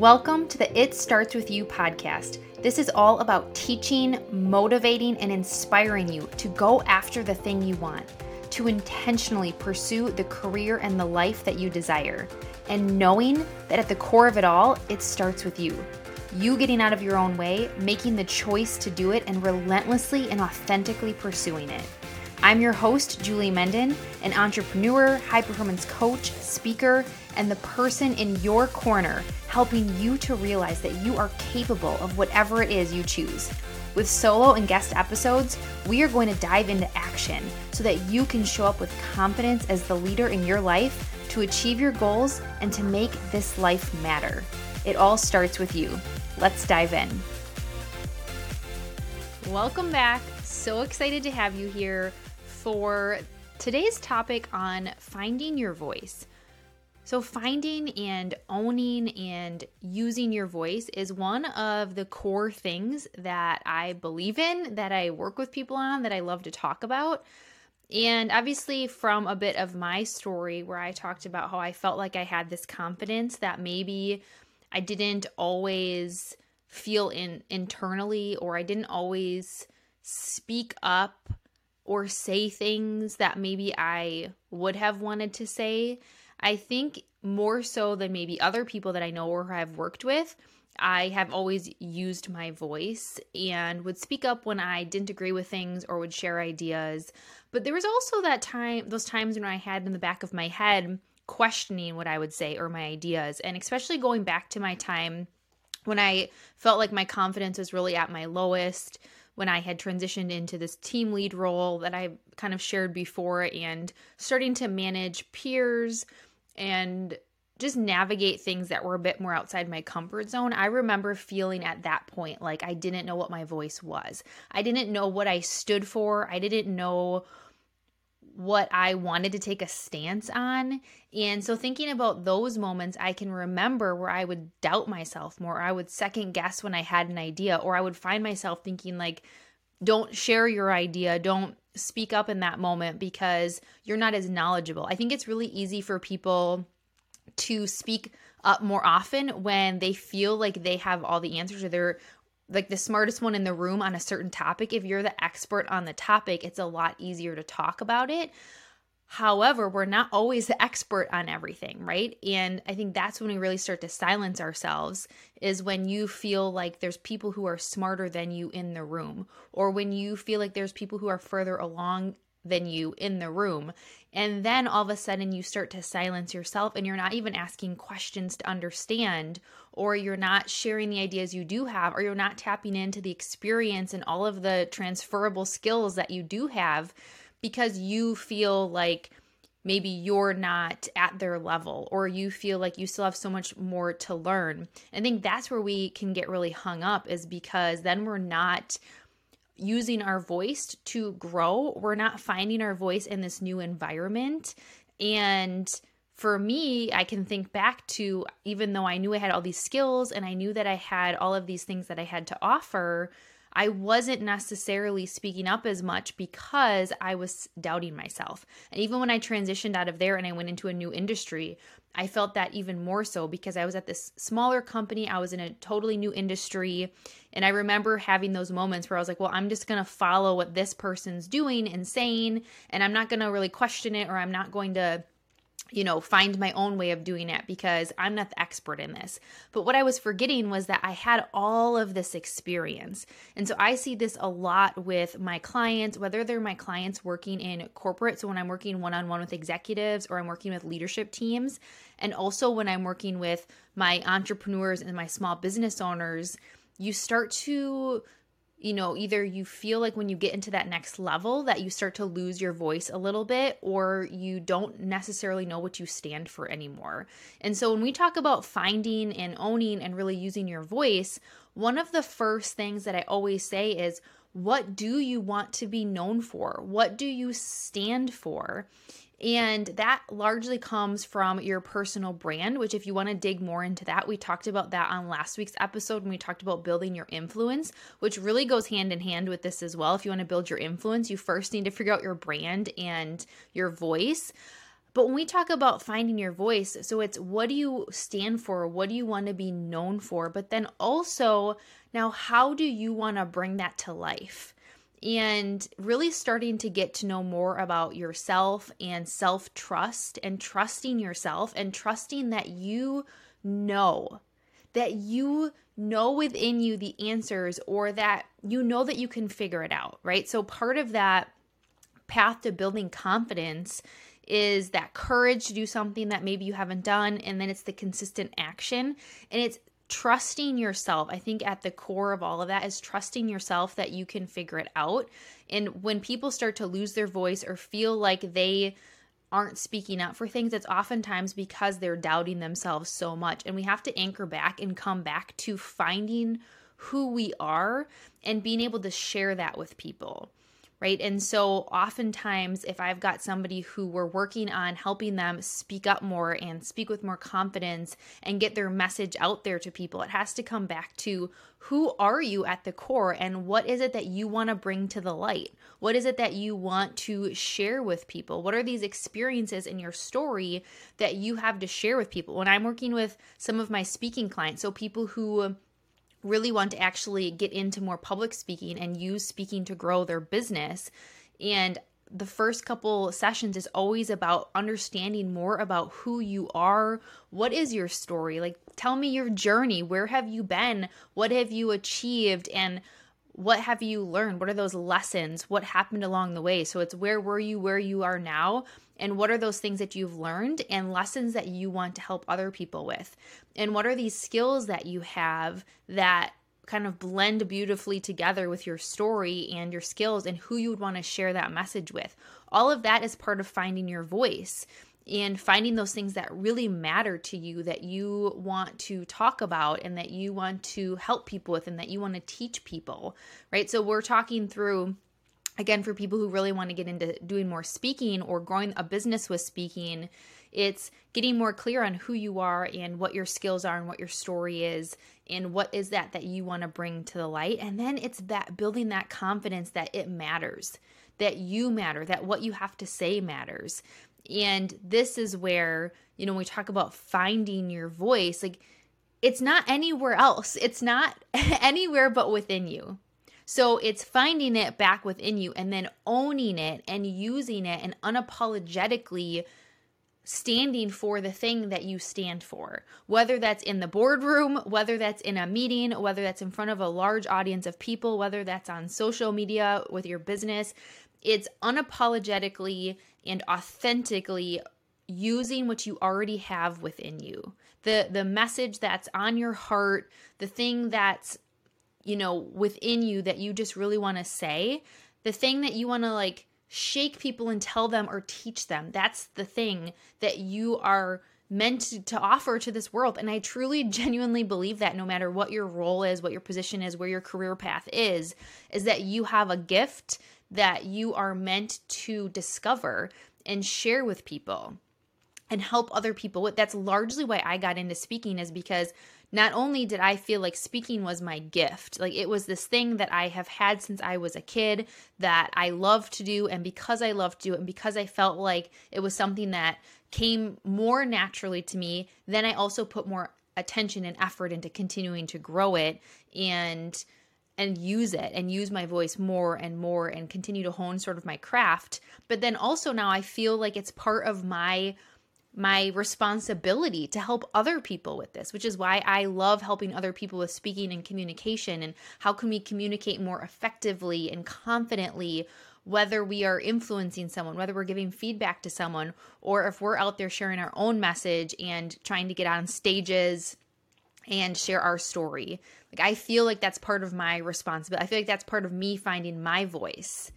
Welcome to the It Starts With You podcast. This is all about teaching, motivating, and inspiring you to go after the thing you want, to intentionally pursue the career and the life that you desire, and knowing that at the core of it all, it starts with you. You getting out of your own way, making the choice to do it, and relentlessly and authentically pursuing it. I'm your host, Julie Menden, an entrepreneur, high performance coach, speaker, and the person in your corner helping you to realize that you are capable of whatever it is you choose. With solo and guest episodes, we are going to dive into action so that you can show up with confidence as the leader in your life to achieve your goals and to make this life matter. It all starts with you. Let's dive in. Welcome back. So excited to have you here for today's topic on finding your voice. So, finding and owning and using your voice is one of the core things that I believe in, that I work with people on, that I love to talk about. And obviously, from a bit of my story where I talked about how I felt like I had this confidence that maybe I didn't always feel in internally or I didn't always speak up or say things that maybe I would have wanted to say. I think more so than maybe other people that I know or I've worked with, I have always used my voice and would speak up when I didn't agree with things or would share ideas. But there was also that time, those times when I had in the back of my head questioning what I would say or my ideas. And especially going back to my time when I felt like my confidence was really at my lowest when I had transitioned into this team lead role that I kind of shared before and starting to manage peers and just navigate things that were a bit more outside my comfort zone. I remember feeling at that point like I didn't know what my voice was. I didn't know what I stood for. I didn't know what I wanted to take a stance on. And so, thinking about those moments, I can remember where I would doubt myself more, I would second guess when I had an idea, or I would find myself thinking, like, don't share your idea, don't speak up in that moment because you're not as knowledgeable. I think it's really easy for people to speak up more often when they feel like they have all the answers or they're like the smartest one in the room on a certain topic, if you're the expert on the topic, it's a lot easier to talk about it. However, we're not always the expert on everything, right? And I think that's when we really start to silence ourselves is when you feel like there's people who are smarter than you in the room, or when you feel like there's people who are further along than you in the room. And then all of a sudden you start to silence yourself and you're not even asking questions to understand, or you're not sharing the ideas you do have, or you're not tapping into the experience and all of the transferable skills that you do have because you feel like maybe you're not at their level or you feel like you still have so much more to learn. I think that's where we can get really hung up is because then we're not using our voice to grow. We're not finding our voice in this new environment. And for me, I can think back to even though I knew I had all these skills and I knew that I had all of these things that I had to offer, I wasn't necessarily speaking up as much because I was doubting myself. And even when I transitioned out of there and I went into a new industry, I felt that even more so because I was at this smaller company. I was in a totally new industry. And I remember having those moments where I was like, well, I'm just going to follow what this person's doing and saying, and I'm not going to really question it or I'm not going to you know, find my own way of doing it because I'm not the expert in this. But what I was forgetting was that I had all of this experience. And so I see this a lot with my clients, whether they're my clients working in corporate, so when I'm working one on one with executives or I'm working with leadership teams, and also when I'm working with my entrepreneurs and my small business owners, you start to you know, either you feel like when you get into that next level that you start to lose your voice a little bit, or you don't necessarily know what you stand for anymore. And so when we talk about finding and owning and really using your voice, one of the first things that I always say is, what do you want to be known for? What do you stand for? And that largely comes from your personal brand, which, if you want to dig more into that, we talked about that on last week's episode when we talked about building your influence, which really goes hand in hand with this as well. If you want to build your influence, you first need to figure out your brand and your voice. But when we talk about finding your voice, so it's what do you stand for? What do you want to be known for? But then also, now, how do you want to bring that to life? And really starting to get to know more about yourself and self trust and trusting yourself and trusting that you know, that you know within you the answers or that you know that you can figure it out, right? So, part of that path to building confidence is that courage to do something that maybe you haven't done and then it's the consistent action and it's trusting yourself i think at the core of all of that is trusting yourself that you can figure it out. And when people start to lose their voice or feel like they aren't speaking up for things it's oftentimes because they're doubting themselves so much. And we have to anchor back and come back to finding who we are and being able to share that with people right? And so oftentimes, if I've got somebody who we're working on helping them speak up more and speak with more confidence and get their message out there to people, it has to come back to who are you at the core and what is it that you want to bring to the light? What is it that you want to share with people? What are these experiences in your story that you have to share with people? When I'm working with some of my speaking clients, so people who really want to actually get into more public speaking and use speaking to grow their business. And the first couple sessions is always about understanding more about who you are. What is your story? Like, tell me your journey. Where have you been? What have you achieved? And what have you learned? What are those lessons? What happened along the way? So it's where were you, where you are now, and what are those things that you've learned and lessons that you want to help other people with? And what are these skills that you have that kind of blend beautifully together with your story and your skills and who you would want to share that message with? All of that is part of finding your voice and finding those things that really matter to you that you want to talk about and that you want to help people with and that you want to teach people, right? So we're talking through again for people who really want to get into doing more speaking or growing a business with speaking it's getting more clear on who you are and what your skills are and what your story is and what is that that you want to bring to the light. And then it's that building that confidence that it matters that you matter that what you have to say matters. And this is where you know when we talk about finding your voice like it's not anywhere else. It's not anywhere but within you so it's finding it back within you and then owning it and using it and unapologetically standing for the thing that you stand for. Whether that's in the boardroom, whether that's in a meeting, whether that's in front of a large audience of people, whether that's on social media with your business, it's unapologetically and authentically using what you already have within you. The the message that's on your heart, the thing that's you know, within you that you just really want to say, the thing that you want to like shake people and tell them or teach them. That's the thing that you are meant to, offer to this world. And I truly, genuinely believe that no matter what your role is, what your position is, where your career path is, is that you have a gift that you are meant to discover and share with people and help other people. That's largely why I got into speaking, is because not only did I feel like speaking was my gift, like it was this thing that I have had since I was a kid that I love to do. And because I love to do it, and because I felt like it was something that came more naturally to me, then I also put more attention and effort into continuing to grow it and and use it and use my voice more and more and continue to hone sort of my craft but then also now I feel like it's part of my my responsibility to help other people with this, which is why I love helping other people with speaking and communication and how can we communicate more effectively and confidently whether we are influencing someone, whether we're giving feedback to someone, or if we're out there sharing our own message and trying to get on stages and share our story. Like I feel like that's part of my responsibility. I feel like that's part of me finding my voice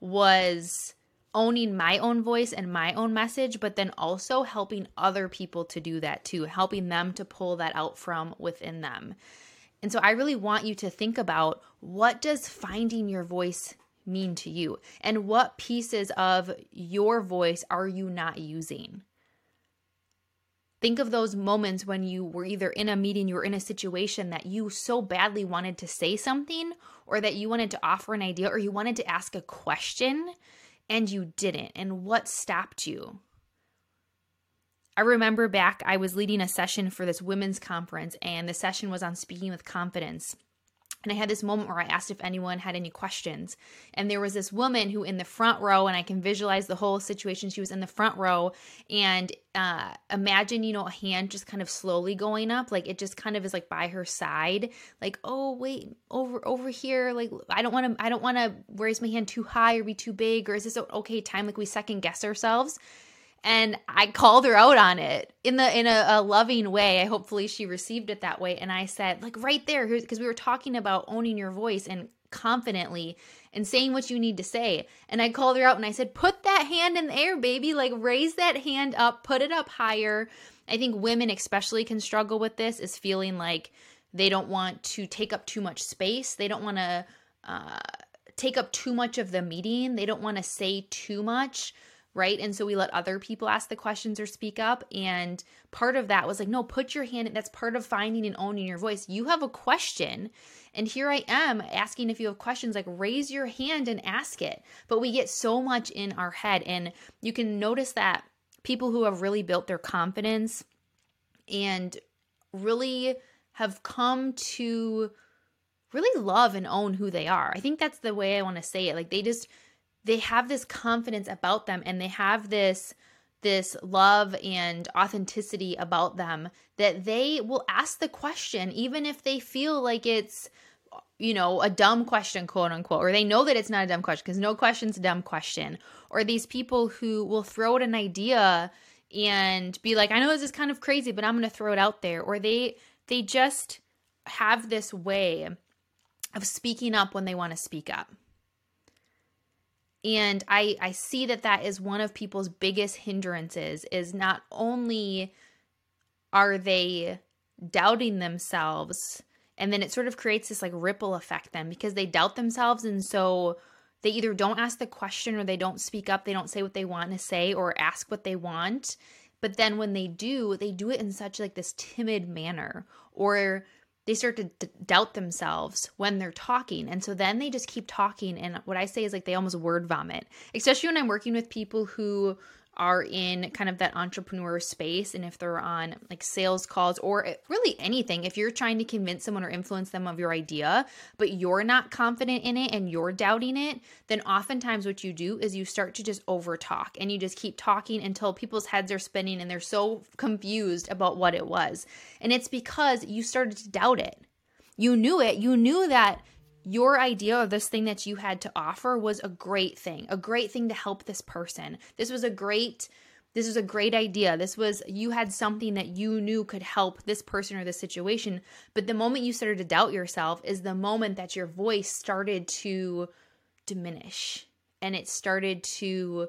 was owning my own voice and my own message, but then also helping other people to do that too, helping them to pull that out from within them. And so I really want you to think about what does finding your voice mean to you and what pieces of your voice are you not using? Think of those moments when you were either in a meeting, you were in a situation that you so badly wanted to say something, or that you wanted to offer an idea, or you wanted to ask a question and you didn't? And what stopped you? I remember back, I was leading a session for this women's conference, and the session was on speaking with confidence. And I had this moment where I asked if anyone had any questions. And there was this woman who in the front row, and I can visualize the whole situation. She was in the front row, and uh, imagine, you know, a hand just kind of slowly going up. Like it just kind of is like by her side. Like, oh, wait, over over here. Like, I don't want to, I don't want to raise my hand too high or be too big. Or is this okay time? Like we second guess ourselves and I called her out on it in the in a, a, loving way. I hopefully she received it that way. And I said, like right there, because we were talking about owning your voice and confidently and saying what you need to say. And I called her out and I said, put that hand in the air, baby. Like raise that hand up, put it up higher. I think women especially can struggle with this is feeling like they don't want to take up too much space. They don't want to uh, take up too much of the meeting. They don't want to say too much right? And so we let other people ask the questions or speak up. And part of that was like, no, put your hand, that's part of finding and owning your voice. You have a question. And here I am asking if you have questions, like raise your hand and ask it. But we get so much in our head. And you can notice that people who have really built their confidence and really have come to really love and own who they are. I think that's the way I want to say it. Like they just, they have this confidence about them and they have this this love and authenticity about them that they will ask the question even if they feel like it's you know a dumb question quote unquote or they know that it's not a dumb question because no question's a dumb question. Or these people who will throw out an idea and be like i know this is kind of crazy but i'm going to throw it out there. Or they they just have this way of speaking up when they want to speak up and i i see that that is one of people's biggest hindrances is not only are they doubting themselves and then it sort of creates this like ripple effect then because they doubt themselves and so they either don't ask the question or they don't speak up they don't say what they want to say or ask what they want. But then when they do they do it in such like this timid manner or they start to d- doubt themselves when they're talking. And so then they just keep talking. And what I say is like they almost word vomit, especially when I'm working with people who are in kind of that entrepreneur space and if they're on like sales calls or really anything if you're trying to convince someone or influence them of your idea but you're not confident in it and you're doubting it then oftentimes what you do is you start to just over talk and you just keep talking until people's heads are spinning and they're so confused about what it was. And it's because you started to doubt it. You knew it. You knew that your idea or this thing that you had to offer was a great thing, a great thing to help this person. This was a great this was a great idea. This was you had something that you knew could help this person or this situation, but the moment you started to doubt yourself is the moment that your voice started to diminish and it started to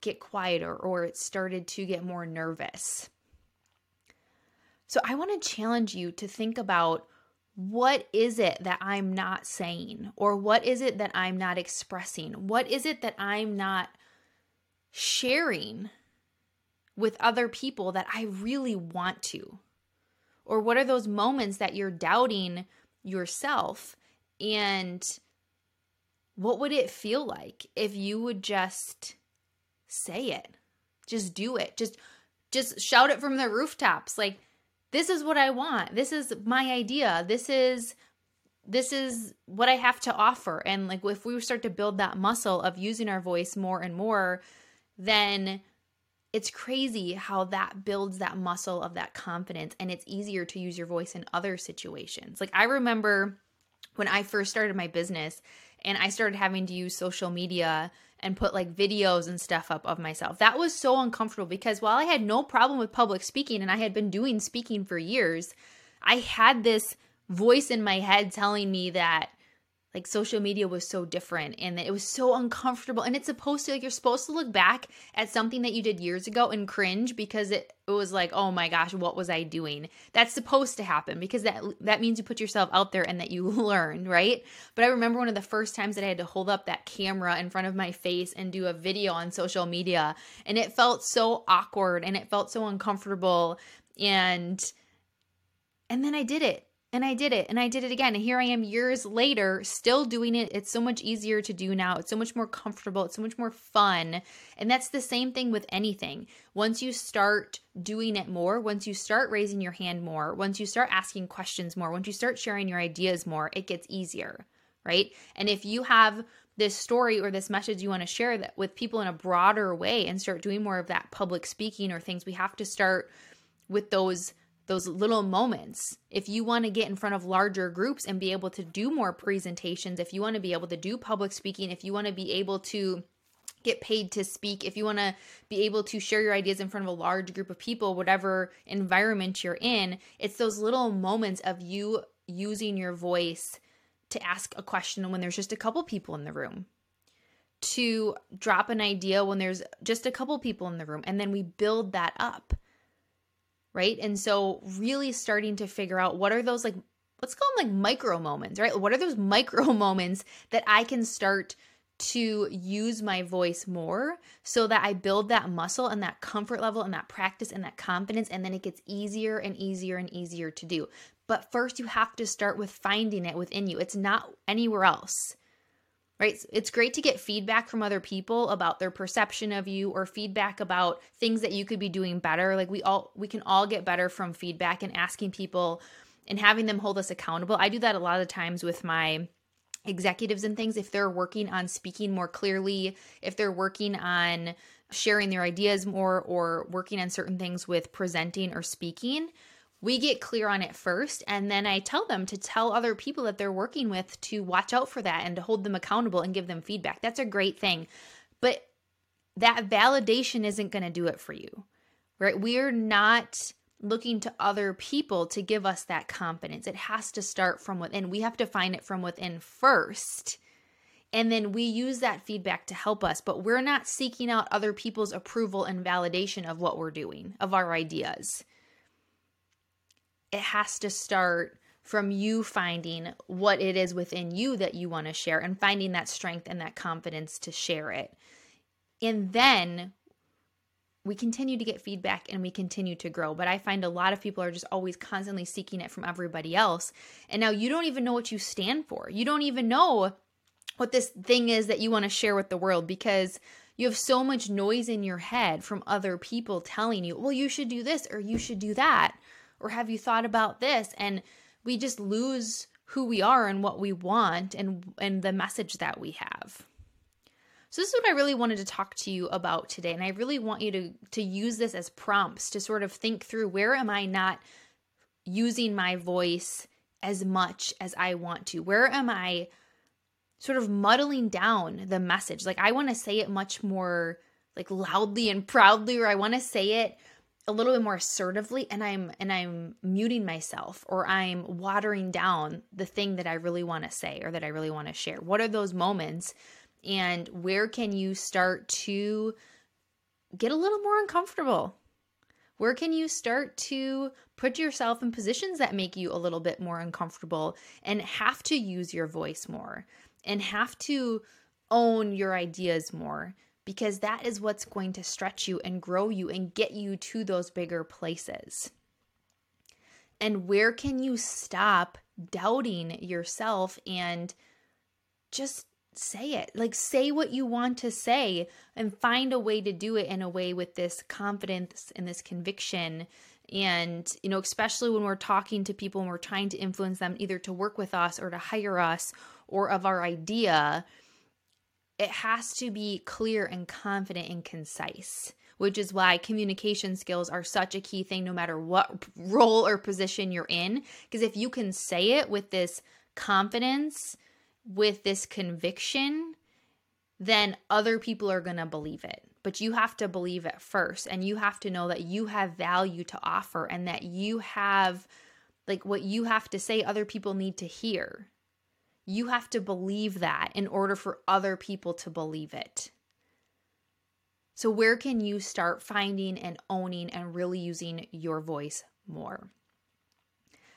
get quieter or it started to get more nervous. So I want to challenge you to think about what is it that I'm not saying? Or what is it that I'm not expressing? What is it that I'm not sharing with other people that I really want to? Or what are those moments that you're doubting yourself? And what would it feel like if you would just say it? Just do it. Just just shout it from the rooftops like this is what I want. This is my idea. This is this is what I have to offer. And like if we start to build that muscle of using our voice more and more, then it's crazy how that builds that muscle of that confidence and it's easier to use your voice in other situations. Like I remember when I first started my business and I started having to use social media and put like videos and stuff up of myself. That was so uncomfortable because while I had no problem with public speaking and I had been doing speaking for years, I had this voice in my head telling me that like social media was so different and it was so uncomfortable. And it's supposed to like you're supposed to look back at something that you did years ago and cringe because it, it was like oh my gosh what was i doing? That's supposed to happen because that that means you put yourself out there and that you learn right? But i remember one of the first times that i had to hold up that camera in front of my face and do a video on social media and it felt so awkward and it felt so uncomfortable and and then i did it And I did it and I did it again. And here I am years later, still doing it. It's so much easier to do now. It's so much more comfortable. It's so much more fun. And that's the same thing with anything. Once you start doing it more, once you start raising your hand more, once you start asking questions more, once you start sharing your ideas more, it gets easier, right? And if you have this story or this message you want to share that with people in a broader way and start doing more of that public speaking or things, we have to start with those those little moments. If you want to get in front of larger groups and be able to do more presentations, if you want to be able to do public speaking, if you want to be able to get paid to speak, if you want to be able to share your ideas in front of a large group of people, whatever environment you're in, it's those little moments of you using your voice to ask a question when there's just a couple people in the room. To drop an idea when there's just a couple people in the room, and then we build that up right? And so really starting to figure out what are those like let's call them like micro moments, right? What are those micro moments that I can start to use my voice more so that I build that muscle and that comfort level and that practice and that confidence and then it gets easier and easier and easier to do. But first you have to start with finding it within you. It's not anywhere else right? It's great to get feedback from other people about their perception of you or feedback about things that you could be doing better. Like we all we can all get better from feedback and asking people and having them hold us accountable. I do that a lot of times with my executives and things if they're working on speaking more clearly, if they're working on sharing their ideas more or working on certain things with presenting or speaking we get clear on it first and then i tell them to tell other people that they're working with to watch out for that and to hold them accountable and give them feedback. That's a great thing. But that validation isn't going to do it for you right? We're not looking to other people to give us that confidence. It has to start from within. We have to find it from within first and then we use that feedback to help us. But we're not seeking out other people's approval and validation of what we're doing of our ideas it has to start from you finding what it is within you that you want to share and finding that strength and that confidence to share it. And then we continue to get feedback and we continue to grow. But I find a lot of people are just always constantly seeking it from everybody else. And now you don't even know what you stand for. You don't even know what this thing is that you want to share with the world because you have so much noise in your head from other people telling you, well, you should do this or you should do that or have you thought about this? And we just lose who we are and what we want and and the message that we have. So this is what i really wanted to talk to you about today and i really want you to to use this as prompts to sort of think through where am i not using my voice as much as i want to? Where am i sort of muddling down the message? Like i want to say it much more like loudly and proudly or i want to say it a little bit more assertively and I'm and I'm muting myself or I'm watering down the thing that I really want to say or that I really want to share. What are those moments and where can you start to get a little more uncomfortable? Where can you start to put yourself in positions that make you a little bit more uncomfortable and have to use your voice more and have to own your ideas more because that is what's going to stretch you and grow you and get you to those bigger places. And where can you stop doubting yourself and just say it? Like, say what you want to say and find a way to do it in a way with this confidence and this conviction. And, you know, especially when we're talking to people and we're trying to influence them either to work with us or to hire us or of our idea it has to be clear and confident and concise, which is why communication skills are such a key thing no matter what role or position you're in. Because if you can say it with this confidence, with this conviction, then other people are going to believe it. But you have to believe it first, and you have to know that you have value to offer and that you have, like, what you have to say, other people need to hear. You have to believe that in order for other people to believe it. So, where can you start finding and owning and really using your voice more?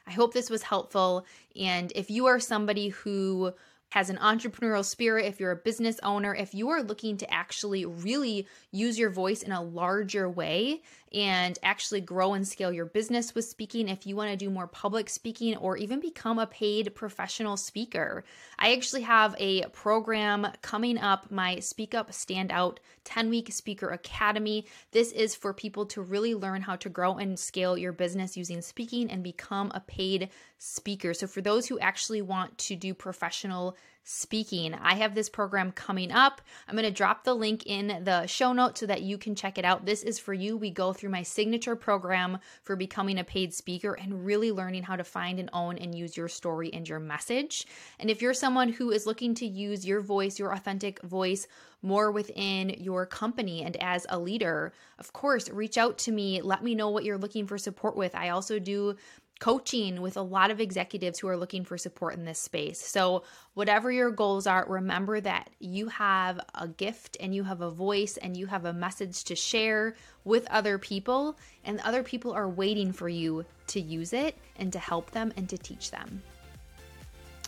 I hope this was helpful. And if you are somebody who has an entrepreneurial spirit, if you're a business owner, if you are looking to actually really use your voice in a larger way and actually grow and scale your business with speaking, if you want to do more public speaking or even become a paid professional speaker, I actually have a program coming up, my Speak Up Stand Out 10 week speaker academy. This is for people to really learn how to grow and scale your business using speaking and become a paid speaker. So, for those who actually want to do professional speaking. I have this program coming up. I'm going to drop the link in the show notes so that you can check it out. This is for you. We go through my signature program for becoming a paid speaker and really learning how to find and own and use your story and your message. And if you're someone who is looking to use your voice, your authentic voice, more within your company and as a leader, of course, reach out to me. Let me know what you're looking for support with. I also do coaching with a lot of executives who are looking for support in this space. So, whatever your goals are, remember that you have a gift and you have a voice and you have a message to share with other people, and other people are waiting for you to use it and to help them and to teach them.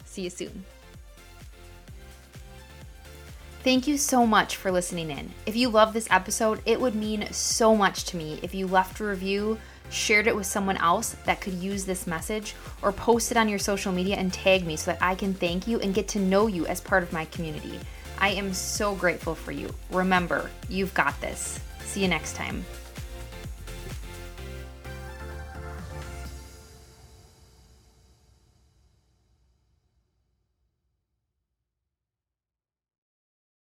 See you soon. Thank you so much for listening in. If you love this episode, it would mean so much to me if you left a review shared it with someone else that could use this message, or post it on your social media and tag me so that I can thank you and get to know you as part of my community. I am so grateful for you. Remember, you've got this. See you next time.